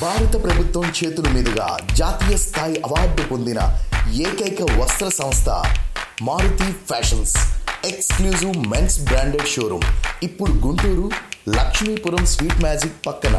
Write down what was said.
భారత ప్రభుత్వం చేతుల మీదుగా జాతీయ స్థాయి అవార్డు పొందిన ఏకైక వస్త్ర సంస్థ Maruti fashions exclusive men's branded showroom ఇప్పుడు గుంటూరు లక్ష్మీపురం స్వీట్ మ్యాజిక్ పక్కన.